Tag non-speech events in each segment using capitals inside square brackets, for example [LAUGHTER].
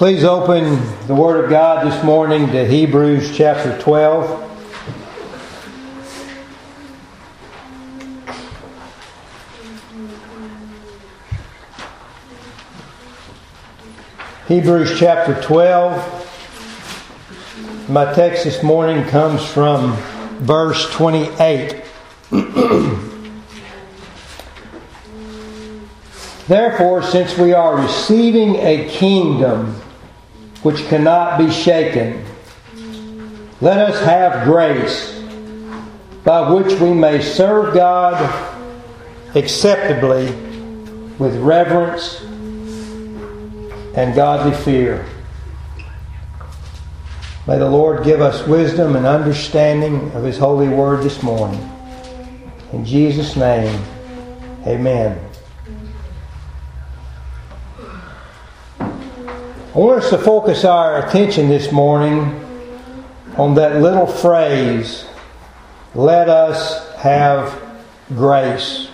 Please open the Word of God this morning to Hebrews chapter 12. Hebrews chapter 12. My text this morning comes from verse 28. [CLEARS THROAT] Therefore, since we are receiving a kingdom which cannot be shaken, let us have grace by which we may serve God acceptably with reverence and godly fear. May the Lord give us wisdom and understanding of His holy word this morning. In Jesus' name, amen. I want us to focus our attention this morning on that little phrase, let us have grace.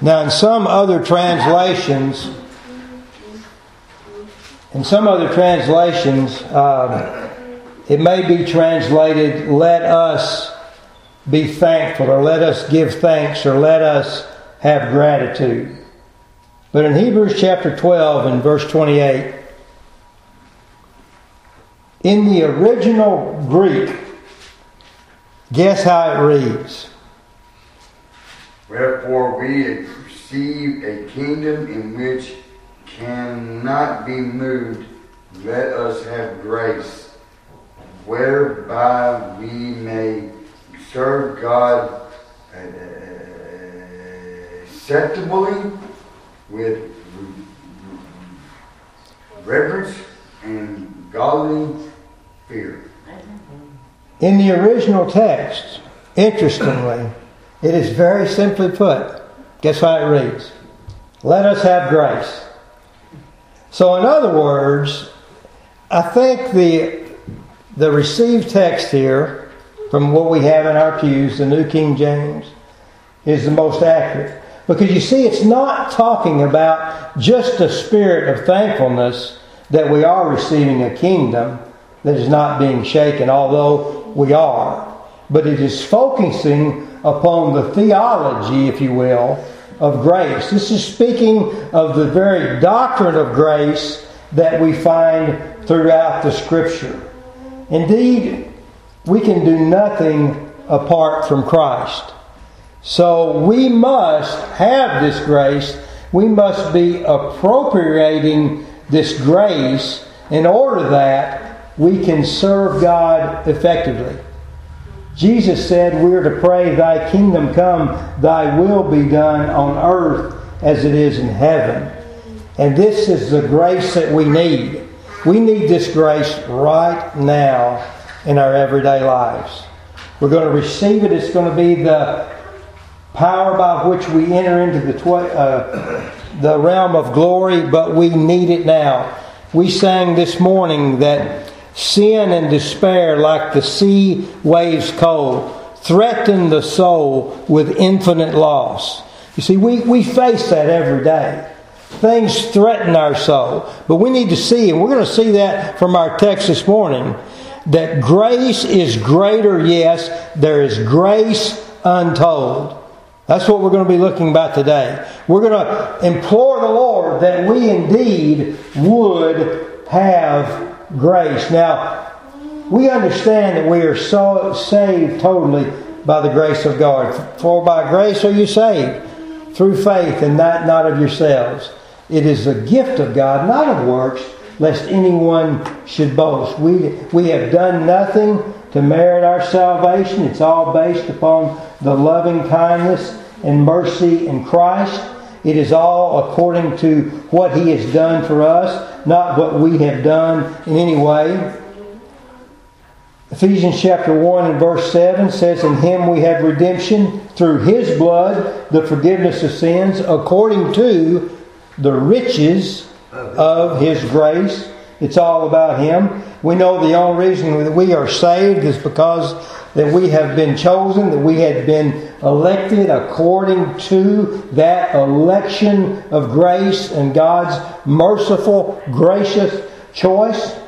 Now, in some other translations, in some other translations, um, it may be translated, let us be thankful, or let us give thanks, or let us have gratitude. But in Hebrews chapter 12 and verse 28, in the original Greek, guess how it reads? Wherefore we receive a kingdom in which cannot be moved. Let us have grace, whereby we may serve God uh, acceptably with reverence and godly fear. In the original text, interestingly, it is very simply put. Guess how it reads? Let us have grace. So, in other words, I think the, the received text here, from what we have in our pews, the New King James, is the most accurate. Because you see, it's not talking about just a spirit of thankfulness that we are receiving a kingdom that is not being shaken, although we are. But it is focusing upon the theology, if you will, of grace. This is speaking of the very doctrine of grace that we find throughout the Scripture. Indeed, we can do nothing apart from Christ. So we must have this grace. We must be appropriating this grace in order that we can serve God effectively. Jesus said we are to pray, Thy kingdom come, Thy will be done on earth as it is in heaven. And this is the grace that we need. We need this grace right now in our everyday lives. We're going to receive it. It's going to be the power by which we enter into the, uh, the realm of glory, but we need it now. We sang this morning that Sin and despair, like the sea waves cold, threaten the soul with infinite loss. You see, we, we face that every day. Things threaten our soul. But we need to see, and we're going to see that from our text this morning, that grace is greater, yes, there is grace untold. That's what we're going to be looking about today. We're going to implore the Lord that we indeed would have grace. Now, we understand that we are so saved totally by the grace of God. For by grace are you saved through faith and not, not of yourselves. It is a gift of God, not of works, lest anyone should boast. We, we have done nothing to merit our salvation. It's all based upon the loving kindness and mercy in Christ. It is all according to what He has done for us, not what we have done in any way. Ephesians chapter 1 and verse 7 says, In Him we have redemption through His blood, the forgiveness of sins, according to the riches of His grace. It's all about Him. We know the only reason that we are saved is because that we have been chosen, that we have been elected according to that election of grace and God's merciful, gracious choice.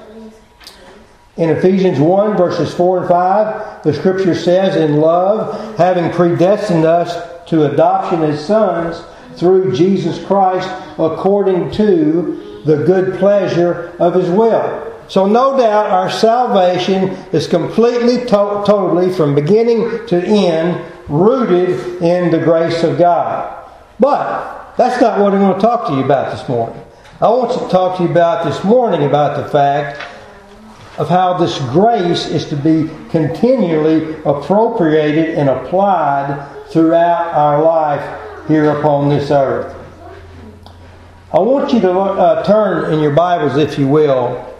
In Ephesians 1, verses 4 and 5, the scripture says, In love, having predestined us to adoption as sons through Jesus Christ, according to the good pleasure of his will. So, no doubt, our salvation is completely, to- totally, from beginning to end, rooted in the grace of God. But that's not what I'm going to talk to you about this morning. I want to talk to you about this morning about the fact of how this grace is to be continually appropriated and applied throughout our life here upon this earth. I want you to uh, turn in your Bibles, if you will,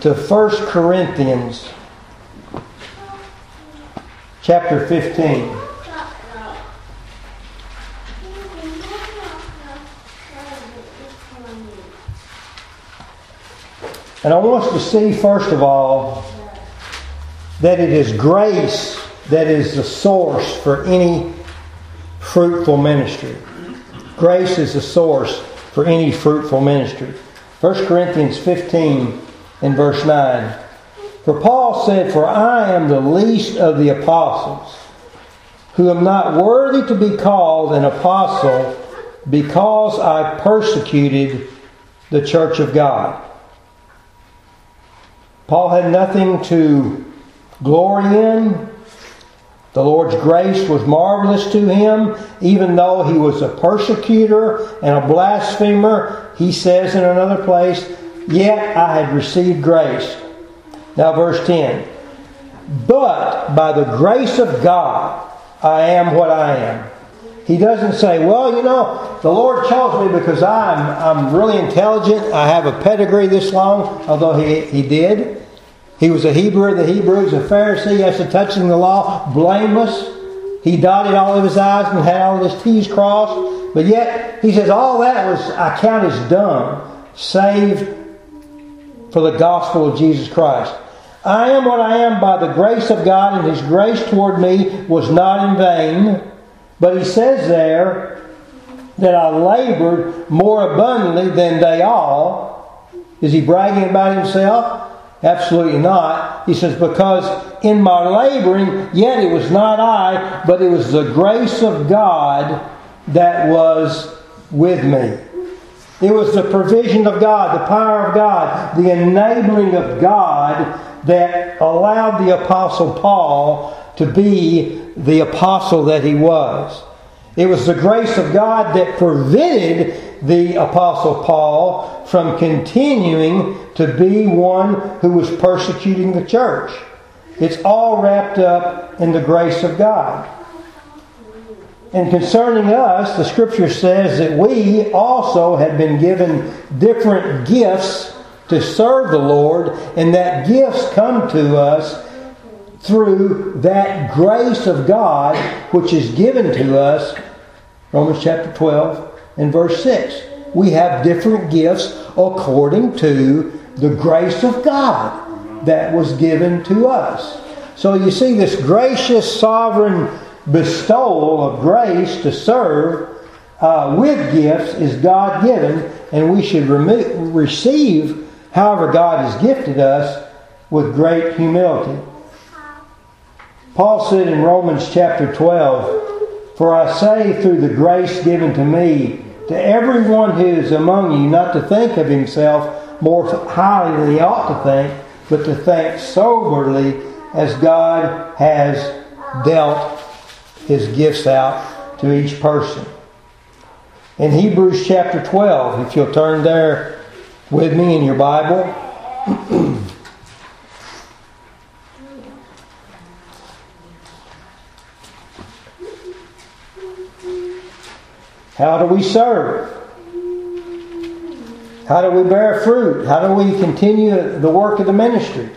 to 1 Corinthians chapter 15. And I want us to see, first of all, that it is grace that is the source for any fruitful ministry. Grace is the source for any fruitful ministry. 1 Corinthians 15 and verse 9. For Paul said, For I am the least of the apostles, who am not worthy to be called an apostle because I persecuted the church of God. Paul had nothing to glory in. The Lord's grace was marvelous to him, even though he was a persecutor and a blasphemer. He says in another place, Yet I had received grace. Now, verse 10 But by the grace of God, I am what I am. He doesn't say, Well, you know, the Lord chose me because I'm, I'm really intelligent. I have a pedigree this long, although he, he did. He was a Hebrew of the Hebrews, a Pharisee as to touching the law, blameless. He dotted all of his I's and had all of his T's crossed. But yet, he says, all that was, I count as done, saved for the gospel of Jesus Christ. I am what I am by the grace of God, and his grace toward me was not in vain. But he says there that I labored more abundantly than they all. Is he bragging about himself? Absolutely not. He says, Because in my laboring, yet it was not I, but it was the grace of God that was with me. It was the provision of God, the power of God, the enabling of God that allowed the Apostle Paul to be the apostle that he was. It was the grace of God that prevented the Apostle Paul from continuing to be one who was persecuting the church. It's all wrapped up in the grace of God. And concerning us, the scripture says that we also have been given different gifts to serve the Lord, and that gifts come to us through that grace of God which is given to us. Romans chapter 12 and verse 6. We have different gifts according to the grace of God that was given to us. So you see, this gracious, sovereign bestowal of grace to serve uh, with gifts is God given, and we should rem- receive however God has gifted us with great humility. Paul said in Romans chapter 12, For I say through the grace given to me, to everyone who is among you, not to think of himself more highly than he ought to think, but to think soberly as God has dealt his gifts out to each person. In Hebrews chapter 12, if you'll turn there with me in your Bible. [CLEARS THROAT] How do we serve? How do we bear fruit? How do we continue the work of the ministry?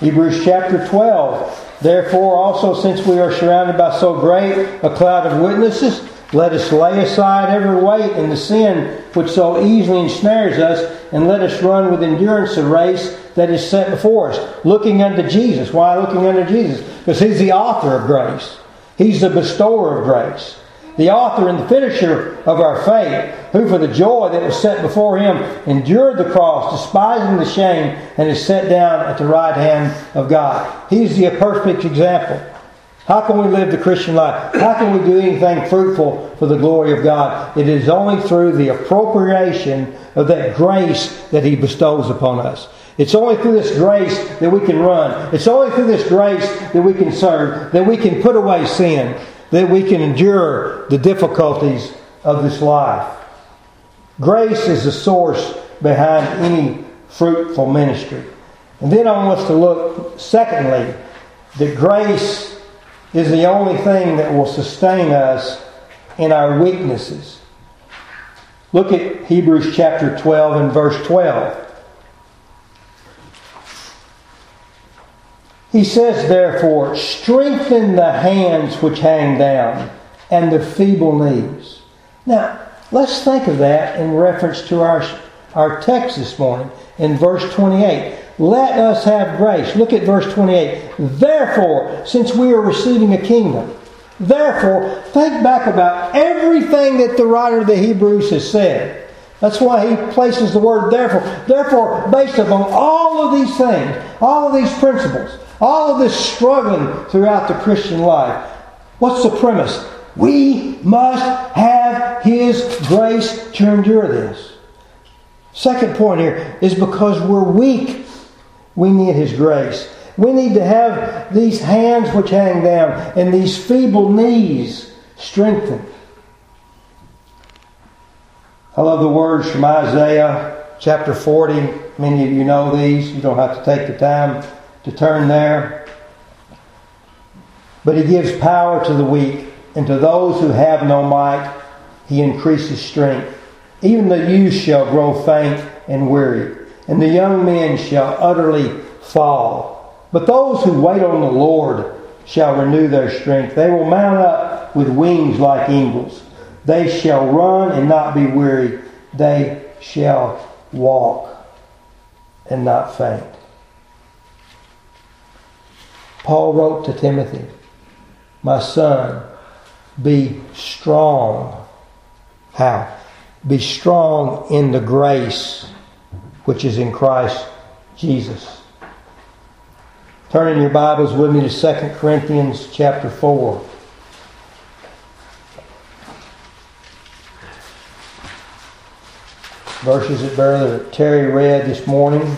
Hebrews chapter 12. Therefore, also, since we are surrounded by so great a cloud of witnesses, let us lay aside every weight and the sin which so easily ensnares us, and let us run with endurance the race that is set before us, looking unto Jesus. Why looking unto Jesus? Because He's the author of grace, He's the bestower of grace. The author and the finisher of our faith, who for the joy that was set before him endured the cross, despising the shame, and is set down at the right hand of God. He's the perfect example. How can we live the Christian life? How can we do anything fruitful for the glory of God? It is only through the appropriation of that grace that He bestows upon us. It's only through this grace that we can run. It's only through this grace that we can serve, that we can put away sin, that we can endure the difficulties of this life. Grace is the source behind any fruitful ministry. And then I want us to look, secondly, that grace is the only thing that will sustain us in our weaknesses. Look at Hebrews chapter 12 and verse 12. He says, therefore, strengthen the hands which hang down and the feeble knees. Now, let's think of that in reference to our, our text this morning in verse 28. Let us have grace. Look at verse 28. Therefore, since we are receiving a kingdom, therefore, think back about everything that the writer of the Hebrews has said. That's why he places the word therefore. Therefore, based upon all of these things, all of these principles, all of this struggling throughout the Christian life, what's the premise? We must have His grace to endure this. Second point here is because we're weak. We need His grace. We need to have these hands which hang down and these feeble knees strengthened. I love the words from Isaiah chapter 40. Many of you know these. You don't have to take the time to turn there. But he gives power to the weak, and to those who have no might, he increases strength. Even the youth shall grow faint and weary and the young men shall utterly fall. But those who wait on the Lord shall renew their strength. They will mount up with wings like eagles. They shall run and not be weary. They shall walk and not faint. Paul wrote to Timothy, My son, be strong. How? Be strong in the grace which is in Christ Jesus. Turn in your Bibles with me to 2 Corinthians chapter 4. Verses that Brother Terry read this morning.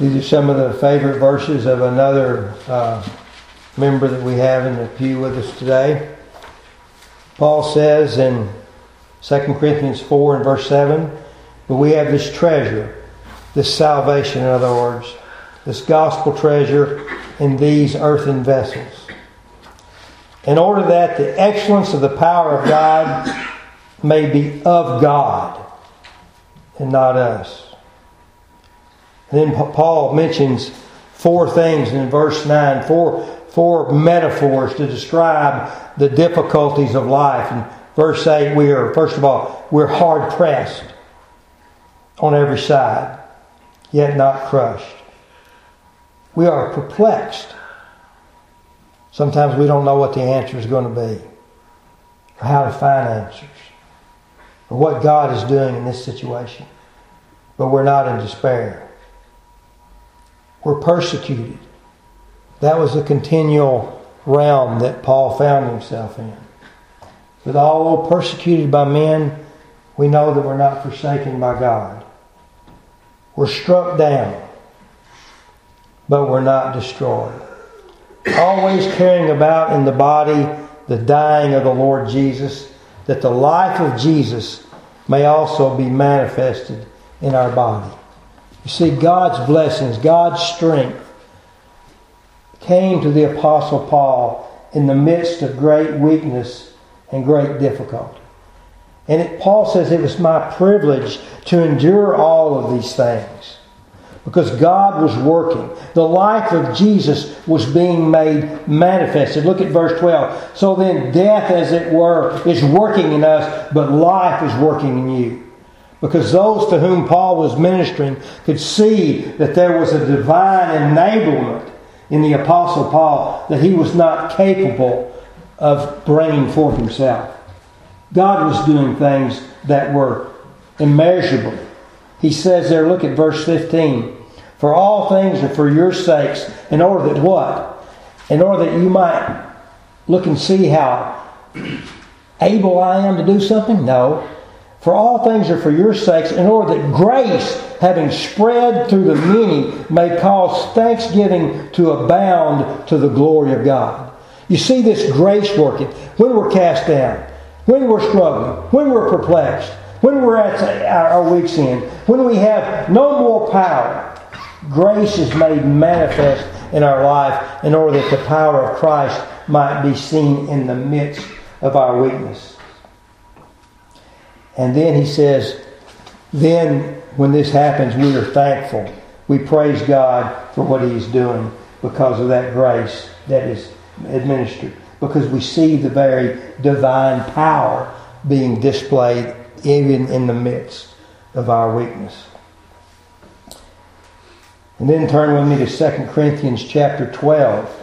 These are some of the favorite verses of another uh, member that we have in the pew with us today. Paul says in 2 Corinthians 4 and verse 7, but we have this treasure, this salvation, in other words, this gospel treasure in these earthen vessels. In order that the excellence of the power of God may be of God and not us. Then Paul mentions four things in verse 9, four four metaphors to describe the difficulties of life. In verse 8, we are, first of all, we're hard pressed on every side, yet not crushed. We are perplexed. Sometimes we don't know what the answer is going to be, or how to find answers, or what God is doing in this situation. But we're not in despair. We're persecuted that was a continual realm that Paul found himself in. But although persecuted by men, we know that we're not forsaken by God. We're struck down, but we're not destroyed. Always carrying about in the body the dying of the Lord Jesus, that the life of Jesus may also be manifested in our body. You see, God's blessings, God's strength, came to the Apostle Paul in the midst of great weakness and great difficulty. And it, Paul says it was my privilege to endure all of these things because God was working. The life of Jesus was being made manifested. Look at verse 12. So then, death, as it were, is working in us, but life is working in you. Because those to whom Paul was ministering could see that there was a divine enablement in the Apostle Paul that he was not capable of bringing forth himself. God was doing things that were immeasurable. He says there, look at verse 15. For all things are for your sakes, in order that what? In order that you might look and see how [CLEARS THROAT] able I am to do something? No. For all things are for your sakes, in order that grace, having spread through the many, may cause thanksgiving to abound to the glory of God. You see this grace working when we're cast down, when we're struggling, when we're perplexed, when we're at our week's end, when we have no more power. Grace is made manifest in our life in order that the power of Christ might be seen in the midst of our weakness. And then he says, then when this happens, we are thankful. We praise God for what He's doing because of that grace that is administered. Because we see the very divine power being displayed even in the midst of our weakness. And then turn with me to 2 Corinthians chapter 12.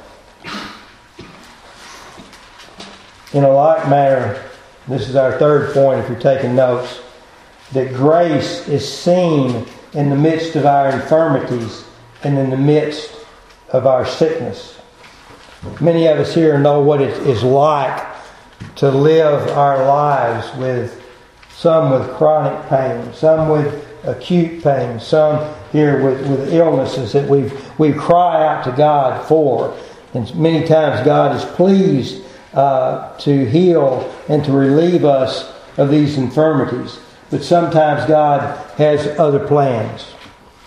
In a like manner, this is our third point if you're taking notes. That grace is seen in the midst of our infirmities and in the midst of our sickness. Many of us here know what it is like to live our lives with some with chronic pain, some with acute pain, some here with, with illnesses that we we cry out to God for. And many times God is pleased uh, to heal and to relieve us of these infirmities. But sometimes God has other plans.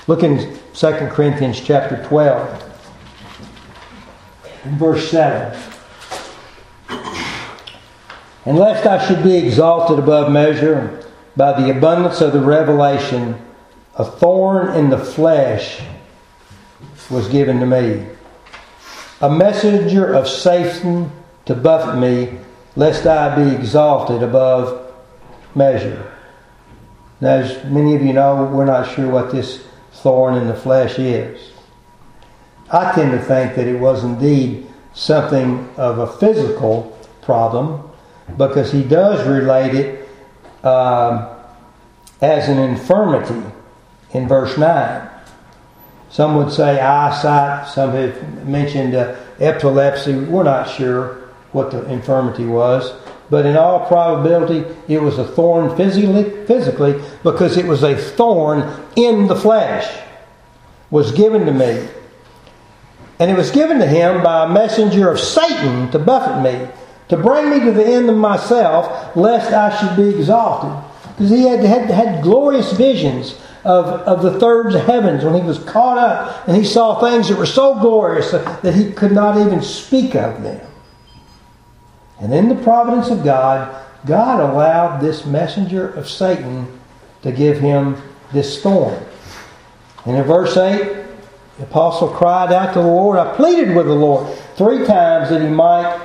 Look in 2 Corinthians chapter 12, verse 7. And lest I should be exalted above measure by the abundance of the revelation, a thorn in the flesh was given to me, a messenger of Satan to buffet me, lest I be exalted above measure. Now, as many of you know, we're not sure what this thorn in the flesh is. I tend to think that it was indeed something of a physical problem because he does relate it um, as an infirmity in verse 9. Some would say eyesight, some have mentioned uh, epilepsy. We're not sure what the infirmity was. But in all probability, it was a thorn physically, physically because it was a thorn in the flesh. Was given to me. And it was given to him by a messenger of Satan to buffet me, to bring me to the end of myself, lest I should be exalted. Because he had, had, had glorious visions of, of the third heavens when he was caught up and he saw things that were so glorious that he could not even speak of them. And in the providence of God, God allowed this messenger of Satan to give him this storm. And in verse 8, the apostle cried out to the Lord. I pleaded with the Lord three times that he might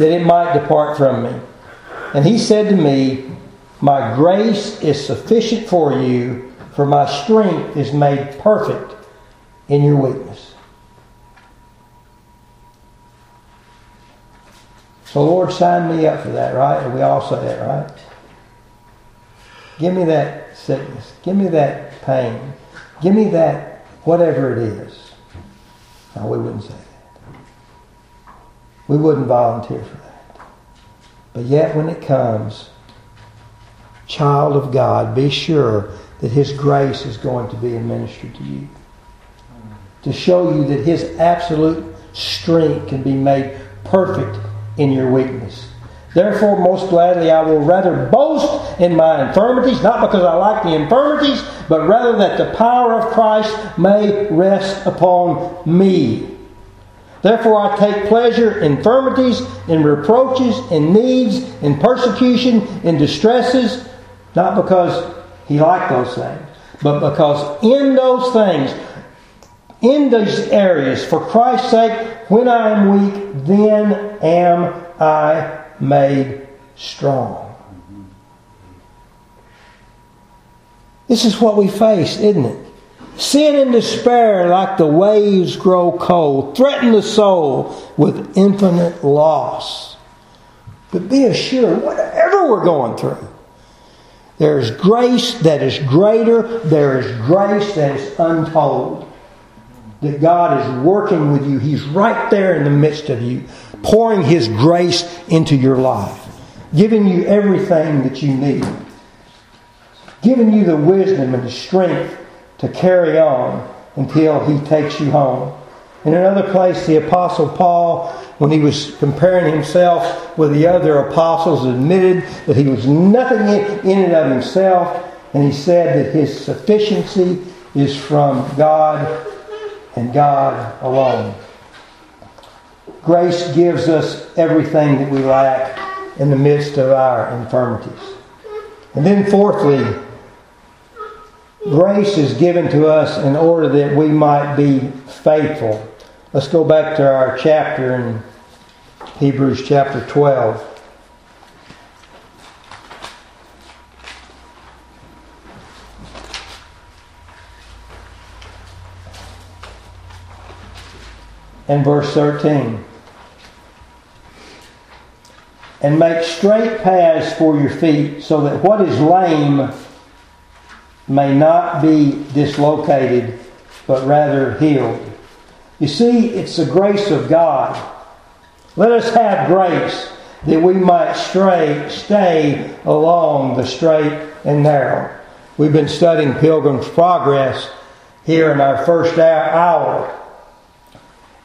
that it might depart from me. And he said to me, My grace is sufficient for you, for my strength is made perfect in your weakness. So, Lord, sign me up for that, right? And we all say that, right? Give me that sickness. Give me that pain. Give me that whatever it is. No, we wouldn't say that. We wouldn't volunteer for that. But yet, when it comes, child of God, be sure that His grace is going to be administered to you. To show you that His absolute strength can be made perfect in your weakness. Therefore, most gladly, I will rather boast in my infirmities, not because I like the infirmities, but rather that the power of Christ may rest upon me. Therefore, I take pleasure in infirmities, in reproaches, in needs, in persecution, in distresses, not because he liked those things, but because in those things, in those areas, for Christ's sake, when I am weak, then am I made strong. This is what we face, isn't it? Sin and despair, like the waves grow cold, threaten the soul with infinite loss. But be assured, whatever we're going through, there is grace that is greater, there is grace that is untold. That God is working with you. He's right there in the midst of you, pouring His grace into your life, giving you everything that you need, giving you the wisdom and the strength to carry on until he takes you home. In another place, the Apostle Paul, when he was comparing himself with the other apostles, admitted that he was nothing in and of himself, and he said that his sufficiency is from God and God alone. Grace gives us everything that we lack in the midst of our infirmities. And then, fourthly, grace is given to us in order that we might be faithful. Let's go back to our chapter in Hebrews chapter 12. And verse 13. And make straight paths for your feet, so that what is lame may not be dislocated, but rather healed. You see, it's the grace of God. Let us have grace that we might stray, stay along the straight and narrow. We've been studying Pilgrim's Progress here in our first hour.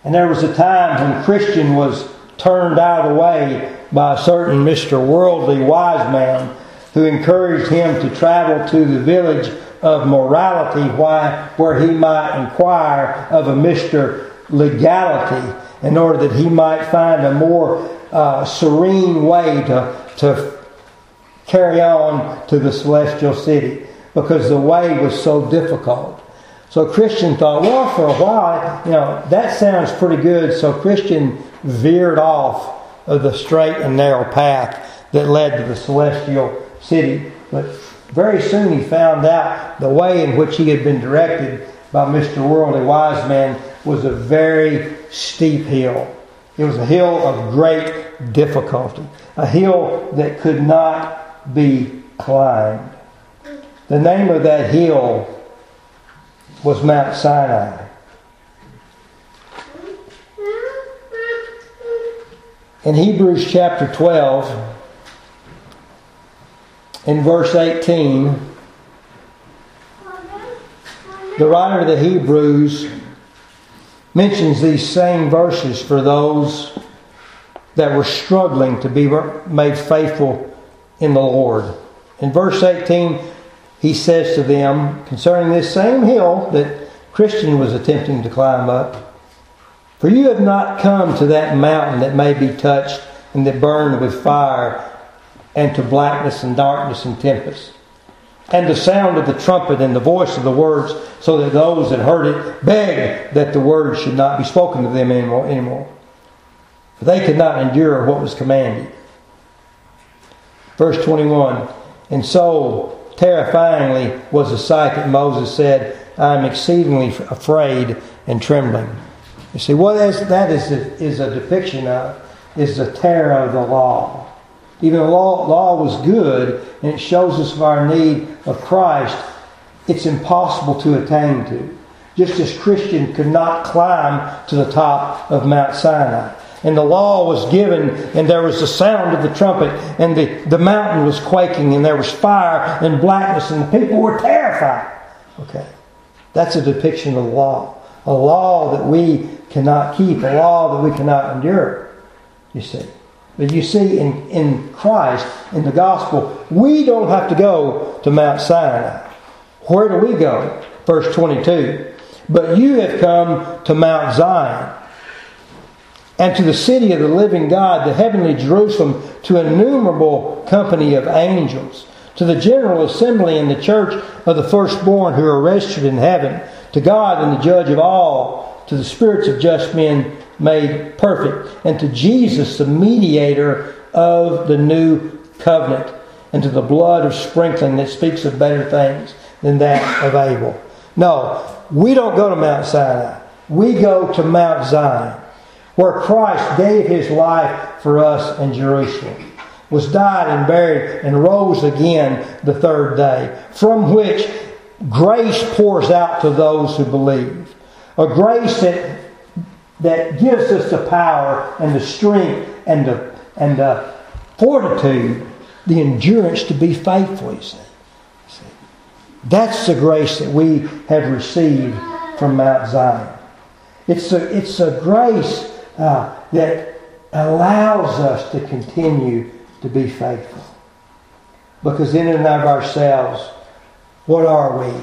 And there was a time when Christian was turned out of the way by a certain Mr. Worldly Wise Man who encouraged him to travel to the village of morality why, where he might inquire of a Mr. Legality in order that he might find a more uh, serene way to, to carry on to the celestial city because the way was so difficult. So Christian thought, well, for a while, you know, that sounds pretty good. So Christian veered off of the straight and narrow path that led to the celestial city. But very soon he found out the way in which he had been directed by Mr. Worldly Wise Man was a very steep hill. It was a hill of great difficulty, a hill that could not be climbed. The name of that hill was Mount Sinai. In Hebrews chapter 12, in verse 18, the writer of the Hebrews mentions these same verses for those that were struggling to be made faithful in the Lord. In verse 18, he says to them concerning this same hill that Christian was attempting to climb up For you have not come to that mountain that may be touched and that burned with fire and to blackness and darkness and tempest. And the sound of the trumpet and the voice of the words, so that those that heard it begged that the words should not be spoken to them anymore. For they could not endure what was commanded. Verse 21 And so terrifyingly was the sight that Moses said, I am exceedingly afraid and trembling. You see, what is, that is a, is a depiction of is the terror of the law. Even the law, law was good and it shows us of our need of Christ, it's impossible to attain to. Just as Christian could not climb to the top of Mount Sinai. And the law was given, and there was the sound of the trumpet, and the, the mountain was quaking, and there was fire and blackness, and the people were terrified. Okay. That's a depiction of the law. A law that we cannot keep, a law that we cannot endure. You see. But you see, in, in Christ, in the gospel, we don't have to go to Mount Sinai. Where do we go? Verse 22. But you have come to Mount Zion and to the city of the living God, the heavenly Jerusalem, to innumerable company of angels, to the general assembly in the church of the firstborn who are registered in heaven, to God and the judge of all, to the spirits of just men made perfect, and to Jesus, the mediator of the new covenant, and to the blood of sprinkling that speaks of better things than that of Abel. No, we don't go to Mount Sinai. We go to Mount Zion, where Christ gave his life for us in Jerusalem, was died and buried and rose again the third day, from which grace pours out to those who believe. A grace that, that gives us the power and the strength and the, and the fortitude, the endurance to be faithful, you see. That's the grace that we have received from Mount Zion. It's a, it's a grace uh, that allows us to continue to be faithful. Because in and of ourselves, what are we?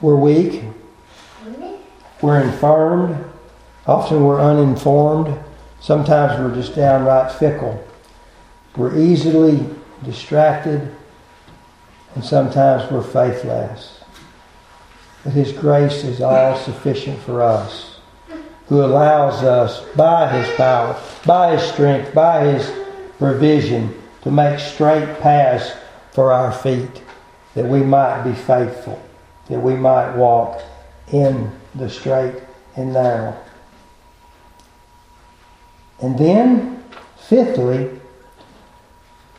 We're weak. We're infirmed. Often we're uninformed. Sometimes we're just downright fickle. We're easily distracted and sometimes we're faithless. But His grace is all sufficient for us, who allows us, by His power, by His strength, by His provision, to make straight paths for our feet, that we might be faithful, that we might walk in the straight and narrow. And then, fifthly,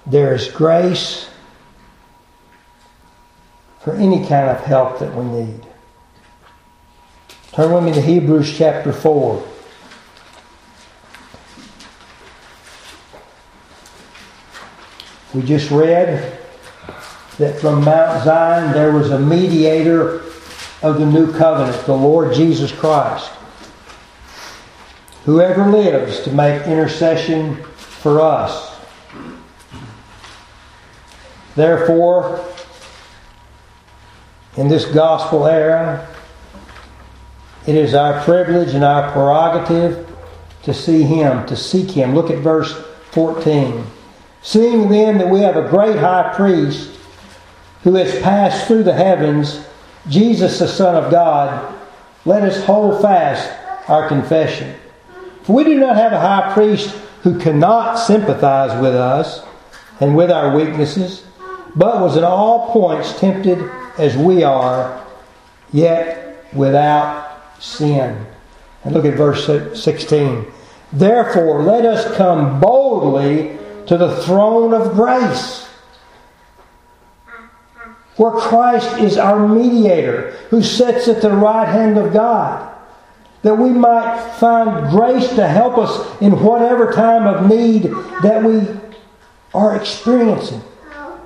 there is grace for any kind of help that we need. Turn with me to Hebrews chapter 4. We just read that from Mount Zion there was a mediator of the new covenant, the Lord Jesus Christ. Whoever lives to make intercession for us. Therefore, in this gospel era, it is our privilege and our prerogative to see Him, to seek Him. Look at verse 14. Seeing then that we have a great high priest who has passed through the heavens, Jesus the Son of God, let us hold fast our confession. For we do not have a high priest who cannot sympathize with us and with our weaknesses, but was in all points tempted as we are, yet without sin. And look at verse 16. Therefore, let us come boldly to the throne of grace, where Christ is our mediator, who sits at the right hand of God, that we might find grace to help us in whatever time of need that we are experiencing.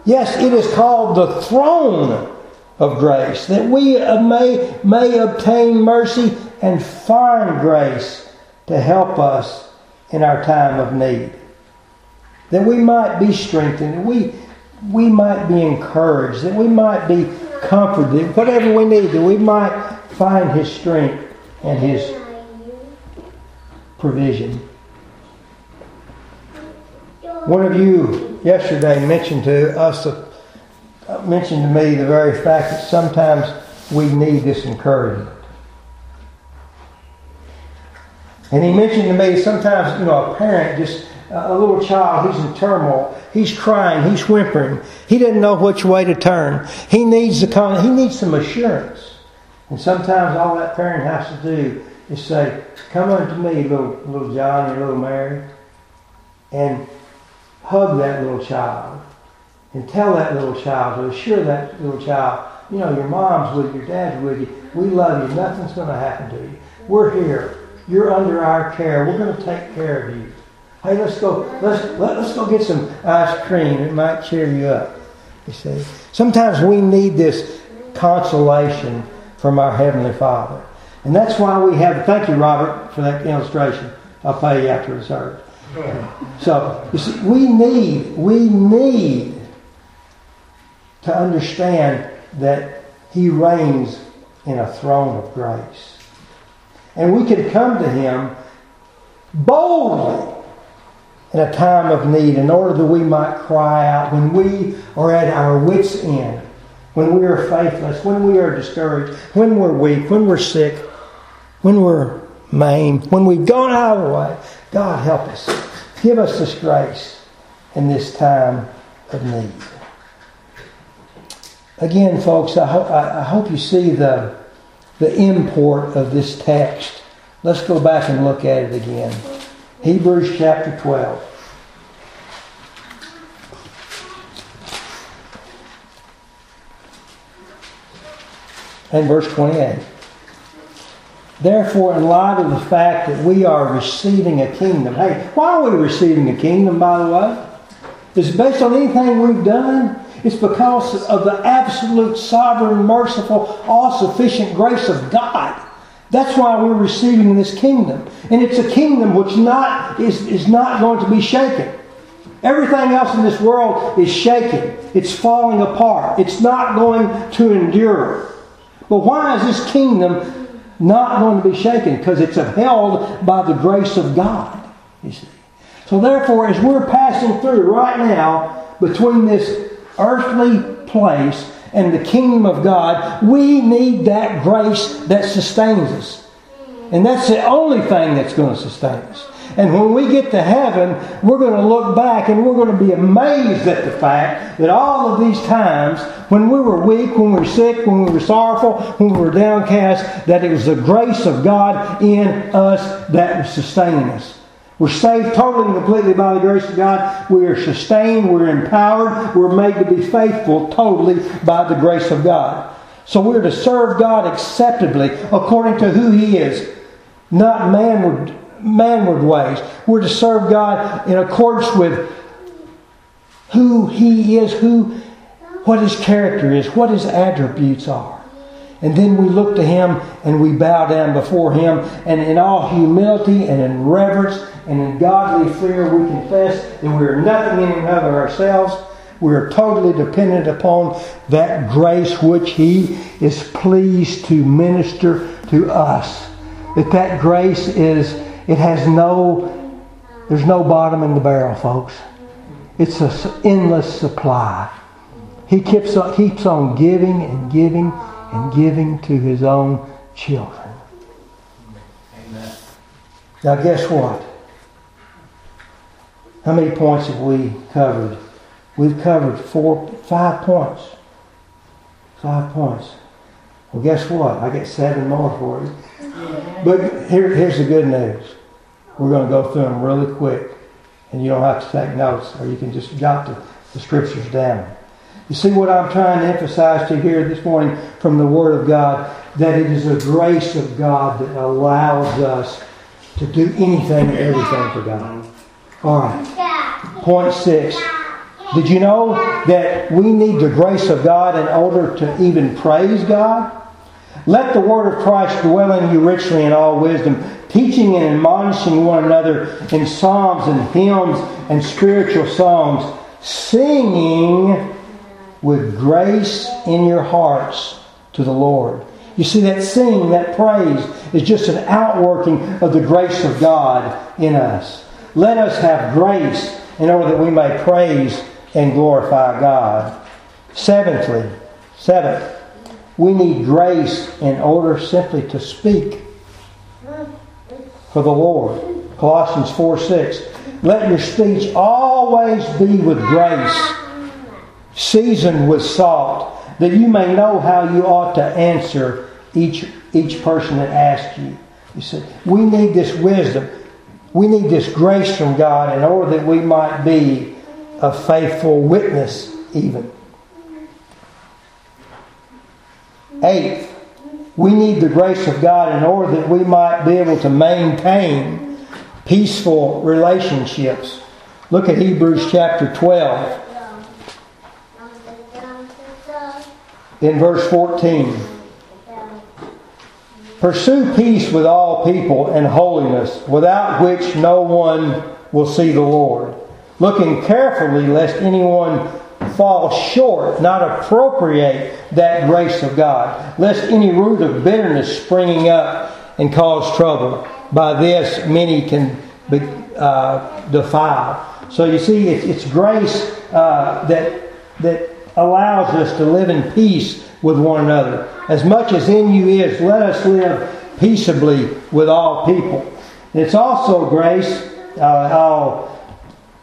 Yes, it is called the throne of grace, that we uh, may, may obtain mercy and find grace to help us in our time of need. That we might be strengthened, that we, we might be encouraged, that we might be comforted, whatever we need, that we might find His strength and His provision. One of you yesterday mentioned to us Uh, mentioned to me the very fact that sometimes we need this encouragement. And he mentioned to me sometimes, you know, a parent just, a little child, he's in turmoil. He's crying. He's whimpering. He doesn't know which way to turn. He needs the con- he needs some assurance. And sometimes all that parent has to do is say, "Come unto me, little little John or little Mary," and hug that little child and tell that little child, to assure that little child, you know, your mom's with you, your dad's with you. We love you. Nothing's going to happen to you. We're here. You're under our care. We're going to take care of you. Hey, let's go. Let's let, us go get some ice cream. It might cheer you up. You see, sometimes we need this consolation from our heavenly Father, and that's why we have. Thank you, Robert, for that illustration. I'll pay you after the service. So you see, we need we need to understand that He reigns in a throne of grace. And we can come to Him boldly in a time of need in order that we might cry out when we are at our wits' end, when we are faithless, when we are discouraged, when we're weak, when we're sick, when we're maimed, when we've gone out of the way. God help us. Give us this grace in this time of need. Again, folks, I, ho- I hope you see the, the import of this text. Let's go back and look at it again. Hebrews chapter 12. And verse 28. Therefore, in light of the fact that we are receiving a kingdom, hey, why are we receiving a kingdom, by the way? Is it based on anything we've done? It's because of the absolute, sovereign, merciful, all sufficient grace of God. That's why we're receiving this kingdom. And it's a kingdom which not, is, is not going to be shaken. Everything else in this world is shaking, it's falling apart, it's not going to endure. But why is this kingdom not going to be shaken because it's upheld by the grace of God. You see. So therefore, as we're passing through right now between this earthly place and the kingdom of God, we need that grace that sustains us. And that's the only thing that's going to sustain us. And when we get to heaven, we're going to look back and we're going to be amazed at the fact that all of these times when we were weak, when we were sick, when we were sorrowful, when we were downcast, that it was the grace of God in us that was sustaining us. We're saved totally and completely by the grace of God. We are sustained. We're empowered. We're made to be faithful totally by the grace of God. So we're to serve God acceptably according to who He is, not manward manward ways. We're to serve God in accordance with who He is, who, what His character is, what His attributes are. And then we look to Him and we bow down before Him, and in all humility and in reverence and in godly fear, we confess that we are nothing in and of ourselves. We are totally dependent upon that grace which He is pleased to minister to us. That that grace is it has no, there's no bottom in the barrel, folks. It's an endless supply. He keeps on, keeps on giving and giving and giving to his own children. Amen. Now, guess what? How many points have we covered? We've covered four, five points. Five points. Well, guess what? I get seven more for you. But here, here's the good news. We're going to go through them really quick. And you don't have to take notes, or you can just jot the, the scriptures down. You see what I'm trying to emphasize to you here this morning from the Word of God? That it is a grace of God that allows us to do anything and everything for God. All right. Point six. Did you know that we need the grace of God in order to even praise God? Let the word of Christ dwell in you richly in all wisdom, teaching and admonishing one another in psalms and hymns and spiritual songs, singing with grace in your hearts to the Lord. You see, that singing, that praise, is just an outworking of the grace of God in us. Let us have grace in order that we may praise and glorify God. Seventhly, seventh, we need grace in order simply to speak for the Lord. Colossians 4 6. Let your speech always be with grace, seasoned with salt, that you may know how you ought to answer each, each person that asks you. You see, we need this wisdom. We need this grace from God in order that we might be a faithful witness, even. Eighth, we need the grace of God in order that we might be able to maintain peaceful relationships. Look at Hebrews chapter 12. In verse 14. Pursue peace with all people and holiness, without which no one will see the Lord. Looking carefully lest anyone fall short, not appropriate that grace of God, lest any root of bitterness springing up and cause trouble. By this, many can be uh, defiled. So you see, it's, it's grace uh, that that allows us to live in peace with one another. As much as in you is, let us live peaceably with all people. It's also grace. Uh, I'll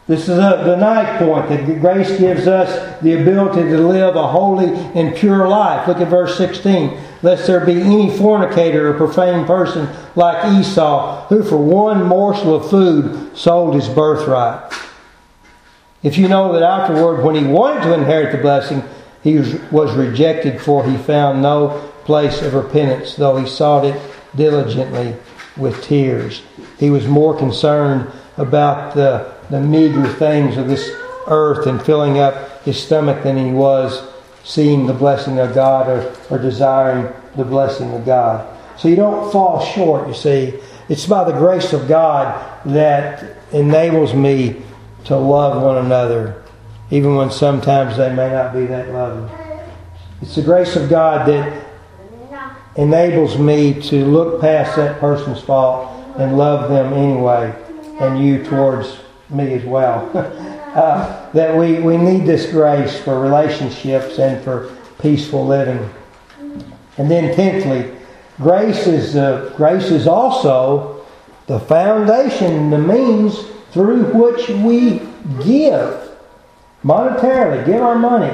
This is a, the ninth point that grace gives us the ability to live a holy and pure life. Look at verse 16. Lest there be any fornicator or profane person like Esau, who for one morsel of food sold his birthright. If you know that afterward, when he wanted to inherit the blessing, he was rejected, for he found no place of repentance, though he sought it diligently with tears. He was more concerned about the, the meager things of this earth and filling up his stomach than he was seeing the blessing of God or, or desiring the blessing of God. So you don't fall short, you see. It's by the grace of God that enables me to love one another, even when sometimes they may not be that loving. It's the grace of God that enables me to look past that person's fault and love them anyway, and you towards me as well. [LAUGHS] uh, that we, we need this grace for relationships and for peaceful living. And then, tenthly, grace is, uh, grace is also the foundation, the means through which we give monetarily, give our money.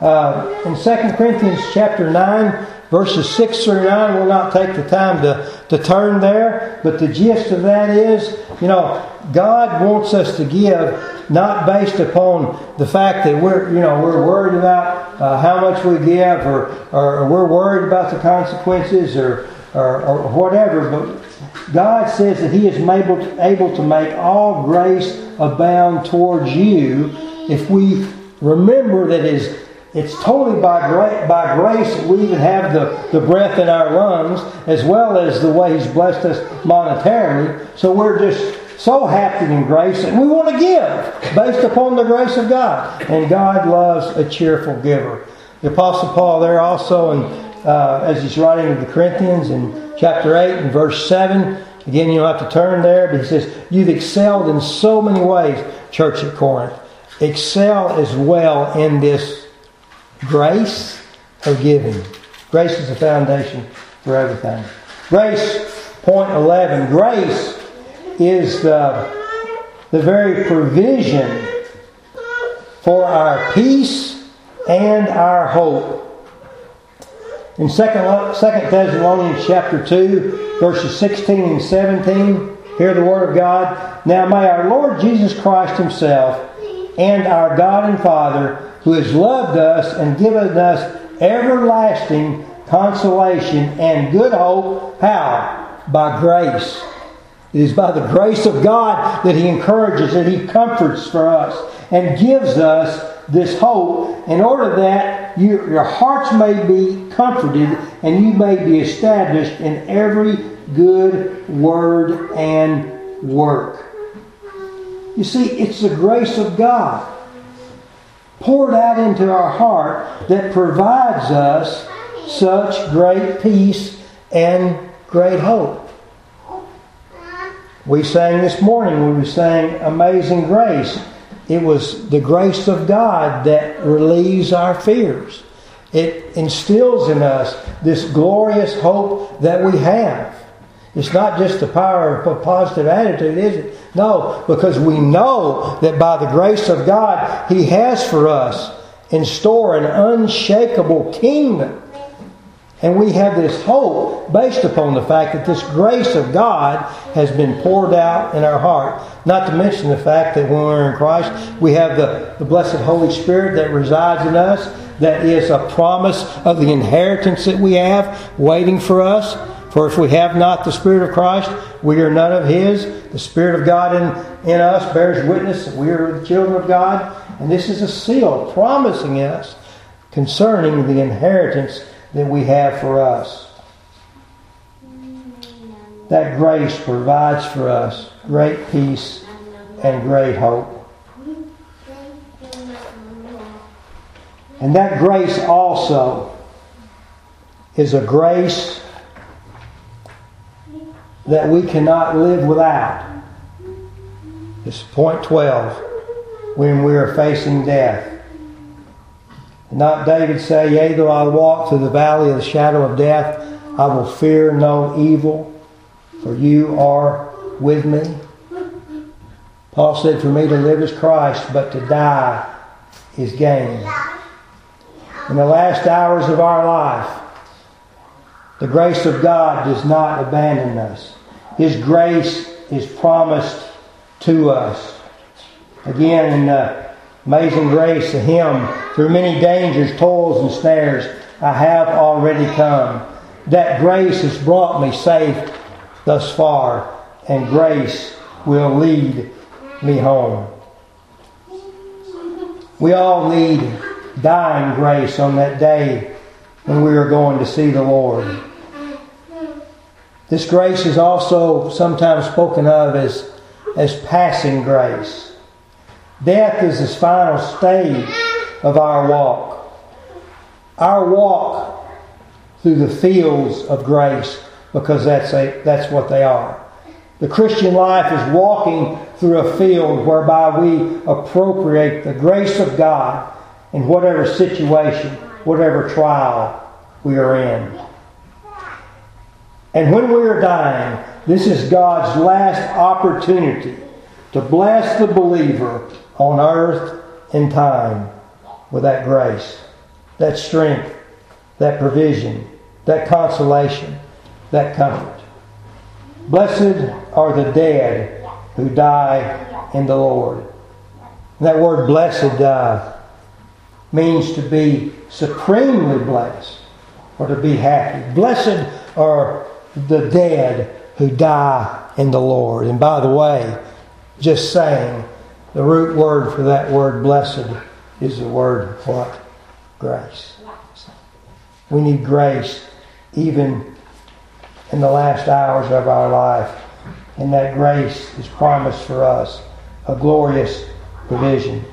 Uh, in 2 Corinthians chapter 9, verses 6 through 9, we'll not take the time to, to turn there, but the gist of that is, you know, God wants us to give not based upon the fact that we're, you know, we're worried about uh, how much we give or, or we're worried about the consequences or, or, or whatever, but God says that He is able to, able to make all grace abound towards you if we remember that is it's totally by, gra- by grace that we even have the, the breath in our lungs, as well as the way He's blessed us monetarily. So we're just so happy in grace that we want to give based upon the grace of God. And God loves a cheerful giver. The Apostle Paul, there also, in, uh, as he's writing to the Corinthians in chapter 8 and verse 7, again, you don't have to turn there, but he says, You've excelled in so many ways, church at Corinth. Excel as well in this grace of giving. Grace is the foundation for everything. Grace, point 11. Grace is the, the very provision for our peace and our hope. In 2 Thessalonians chapter 2, verses 16 and 17, hear the word of God. Now may our Lord Jesus Christ Himself and our God and Father, who has loved us and given us everlasting consolation and good hope, how? By grace. It is by the grace of God that He encourages, that He comforts for us, and gives us this hope in order that you, your hearts may be comforted and you may be established in every good word and work. You see, it's the grace of God poured out into our heart that provides us such great peace and great hope. We sang this morning when we sang Amazing Grace. It was the grace of God that relieves our fears. It instills in us this glorious hope that we have. It's not just the power of a positive attitude, is it? No, because we know that by the grace of God, He has for us in store an unshakable kingdom. And we have this hope based upon the fact that this grace of God has been poured out in our heart. Not to mention the fact that when we're in Christ, we have the, the blessed Holy Spirit that resides in us, that is a promise of the inheritance that we have waiting for us. For if we have not the Spirit of Christ, we are none of His. The Spirit of God in, in us bears witness that we are the children of God. And this is a seal promising us concerning the inheritance that we have for us. That grace provides for us great peace and great hope. And that grace also is a grace that we cannot live without. It's point 12 when we are facing death. Not David say, Yea, though I walk through the valley of the shadow of death, I will fear no evil, for you are with me. Paul said, For me to live is Christ, but to die is gain. In the last hours of our life, the grace of God does not abandon us. His grace is promised to us. Again, in the Amazing Grace, to him, through many dangers, toils, and snares, I have already come. That grace has brought me safe thus far, and grace will lead me home. We all need dying grace on that day when we are going to see the Lord. This grace is also sometimes spoken of as, as passing grace. Death is the final stage of our walk. Our walk through the fields of grace, because that's, a, that's what they are. The Christian life is walking through a field whereby we appropriate the grace of God in whatever situation, whatever trial we are in. And when we are dying, this is God's last opportunity to bless the believer on earth and time with that grace, that strength, that provision, that consolation, that comfort. Blessed are the dead who die in the Lord. that word blessed uh, means to be supremely blessed or to be happy. Blessed are the dead who die in the Lord. And by the way, just saying, the root word for that word blessed is the word what? Grace. We need grace even in the last hours of our life. And that grace is promised for us a glorious provision.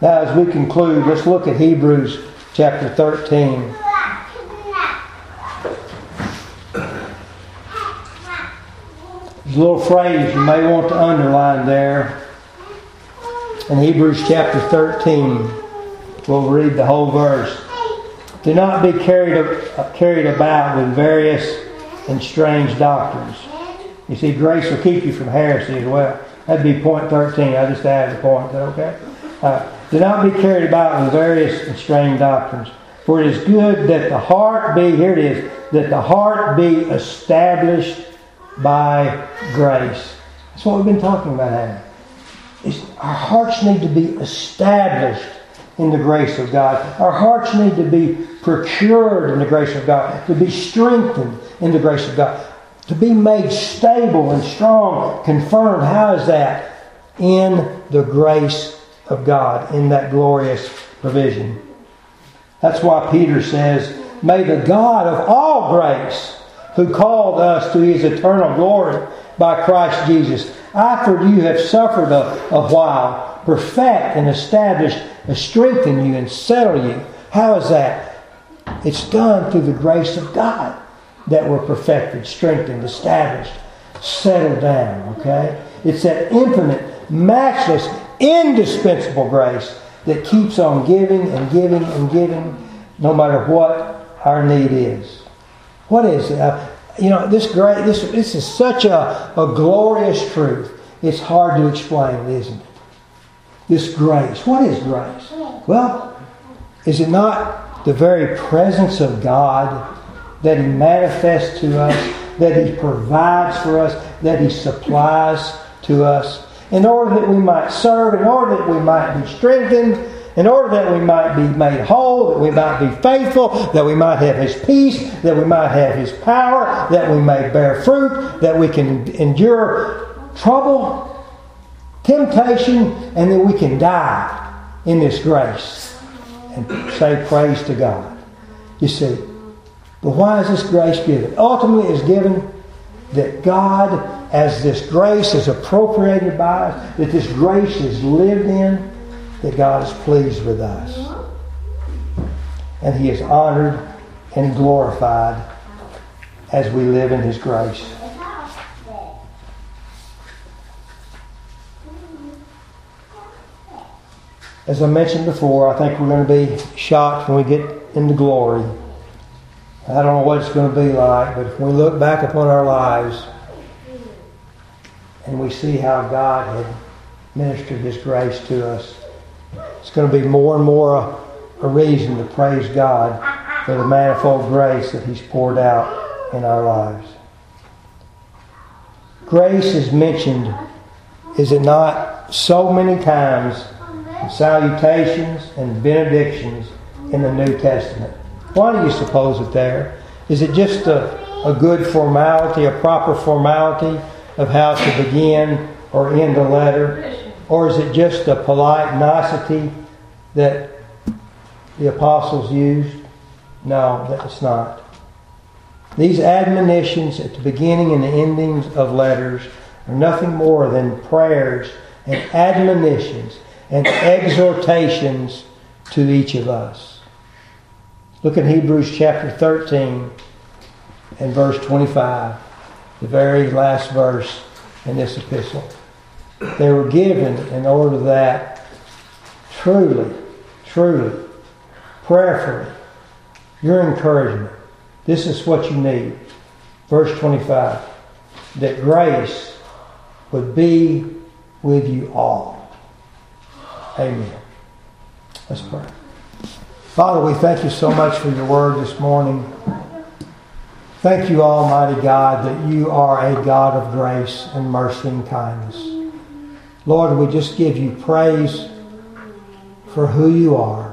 Now, as we conclude, let's look at Hebrews chapter 13. There's a little phrase you may want to underline there. In Hebrews chapter 13, we'll read the whole verse. Do not be carried, carried about with various and strange doctrines. You see, grace will keep you from heresy as well. That'd be point 13. I just added a point. Is that okay? Uh, do not be carried about with various and strange doctrines. For it is good that the heart be, here it is, that the heart be established by grace. That's what we've been talking about, Hannah. our hearts need to be established in the grace of God. Our hearts need to be procured in the grace of God, to be strengthened in the grace of God, to be made stable and strong, confirmed. How is that? In the grace of God, in that glorious provision. That's why Peter says, May the God of all grace who called us to his eternal glory by Christ Jesus. After you have suffered a, a while, perfect and establish and strengthen you and settle you. How is that? It's done through the grace of God that we're perfected, strengthened, established, settled down, okay? It's that infinite, matchless, indispensable grace that keeps on giving and giving and giving no matter what our need is. What is it? Uh, you know, this great, this, this is such a, a glorious truth. It's hard to explain, isn't it? This grace. What is grace? Well, is it not the very presence of God that He manifests to us, that He provides for us, that He supplies to us, in order that we might serve, in order that we might be strengthened, in order that we might be made whole, that we might be faithful, that we might have His peace, that we might have His power, that we may bear fruit, that we can endure trouble, temptation, and that we can die in this grace and say praise to God. You see, but why is this grace given? Ultimately, it's given that God, as this grace is appropriated by us, that this grace is lived in, that God is pleased with us. And He is honored and glorified as we live in His grace. As I mentioned before, I think we're going to be shocked when we get into glory. I don't know what it's going to be like, but if we look back upon our lives and we see how God had ministered His grace to us. It's going to be more and more a, a reason to praise God for the manifold grace that He's poured out in our lives. Grace is mentioned, is it not, so many times in salutations and benedictions in the New Testament. Why do you suppose it there? Is it just a, a good formality, a proper formality of how to begin or end a letter? Or is it just a polite nicety that the apostles used? No, that's not. These admonitions at the beginning and the endings of letters are nothing more than prayers and admonitions and exhortations to each of us. Look at Hebrews chapter 13 and verse 25, the very last verse in this epistle. They were given in order that truly, truly, prayerfully, your encouragement, this is what you need. Verse 25, that grace would be with you all. Amen. Let's pray. Father, we thank you so much for your word this morning. Thank you, Almighty God, that you are a God of grace and mercy and kindness. Lord, we just give you praise for who you are.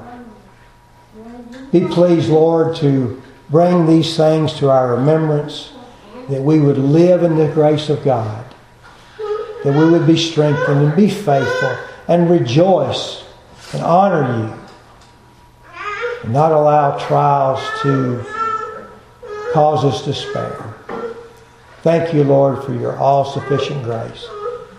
Be pleased, Lord, to bring these things to our remembrance, that we would live in the grace of God, that we would be strengthened and be faithful and rejoice and honor you, and not allow trials to cause us despair. Thank you, Lord, for your all sufficient grace.